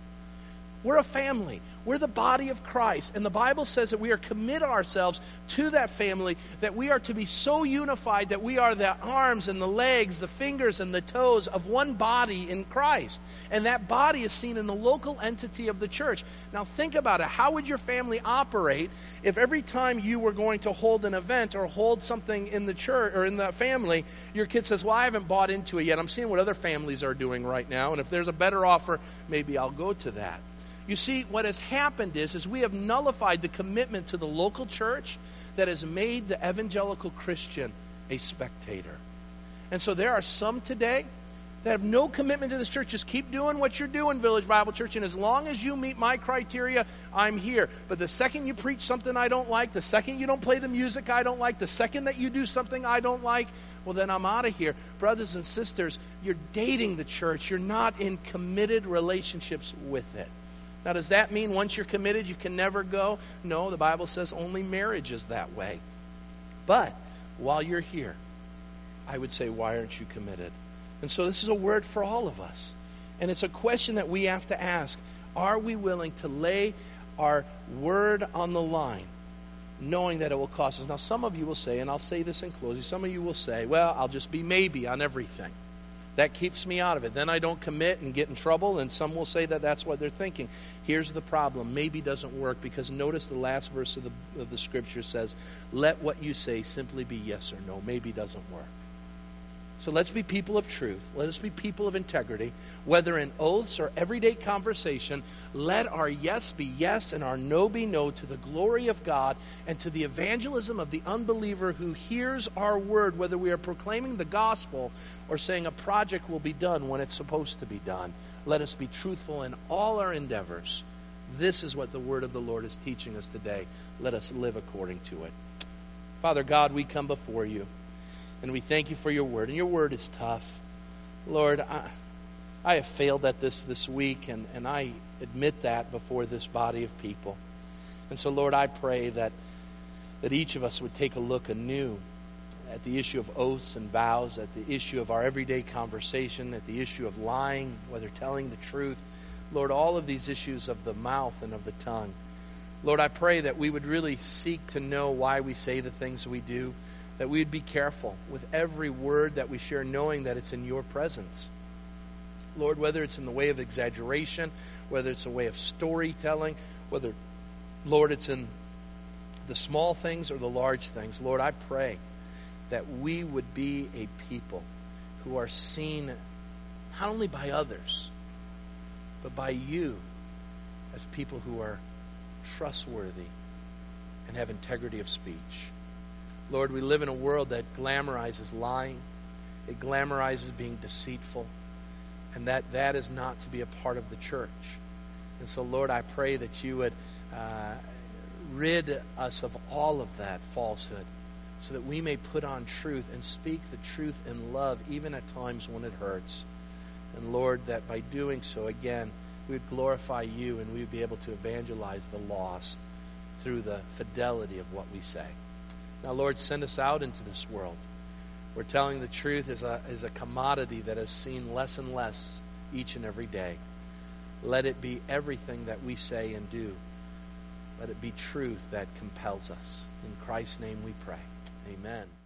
We're a family. We're the body of Christ. And the Bible says that we are commit ourselves to that family, that we are to be so unified that we are the arms and the legs, the fingers and the toes of one body in Christ. And that body is seen in the local entity of the church. Now, think about it. How would your family operate if every time you were going to hold an event or hold something in the church or in the family, your kid says, Well, I haven't bought into it yet. I'm seeing what other families are doing right now. And if there's a better offer, maybe I'll go to that. You see, what has happened is, is we have nullified the commitment to the local church that has made the evangelical Christian a spectator. And so there are some today that have no commitment to this church. Just keep doing what you're doing, Village Bible Church, and as long as you meet my criteria, I'm here. But the second you preach something I don't like, the second you don't play the music I don't like, the second that you do something I don't like, well, then I'm out of here. Brothers and sisters, you're dating the church, you're not in committed relationships with it. Now, does that mean once you're committed, you can never go? No, the Bible says only marriage is that way. But while you're here, I would say, why aren't you committed? And so this is a word for all of us. And it's a question that we have to ask Are we willing to lay our word on the line knowing that it will cost us. Now, some of you will say, and I'll say this in closing, some of you will say, well, I'll just be maybe on everything. That keeps me out of it. Then I don't commit and get in trouble, and some will say that that's what they're thinking. Here's the problem maybe doesn't work because notice the last verse of the, of the scripture says, let what you say simply be yes or no. Maybe doesn't work. So let's be people of truth. Let us be people of integrity. Whether in oaths or everyday conversation, let our yes be yes and our no be no to the glory of God and to the evangelism of the unbeliever who hears our word, whether we are proclaiming the gospel or saying a project will be done when it's supposed to be done. Let us be truthful in all our endeavors. This is what the word of the Lord is teaching us today. Let us live according to it. Father God, we come before you. And we thank you for your word. And your word is tough. Lord, I, I have failed at this this week, and, and I admit that before this body of people. And so, Lord, I pray that, that each of us would take a look anew at the issue of oaths and vows, at the issue of our everyday conversation, at the issue of lying, whether telling the truth. Lord, all of these issues of the mouth and of the tongue. Lord, I pray that we would really seek to know why we say the things we do that we'd be careful with every word that we share, knowing that it's in your presence. Lord, whether it's in the way of exaggeration, whether it's a way of storytelling, whether, Lord, it's in the small things or the large things, Lord, I pray that we would be a people who are seen not only by others, but by you as people who are trustworthy and have integrity of speech. Lord, we live in a world that glamorizes lying, it glamorizes being deceitful, and that that is not to be a part of the church. And so, Lord, I pray that you would uh, rid us of all of that falsehood so that we may put on truth and speak the truth in love, even at times when it hurts. And Lord, that by doing so, again, we would glorify you and we would be able to evangelize the lost through the fidelity of what we say. Now, Lord, send us out into this world. We're telling the truth is a, is a commodity that is seen less and less each and every day. Let it be everything that we say and do. Let it be truth that compels us. In Christ's name we pray. Amen.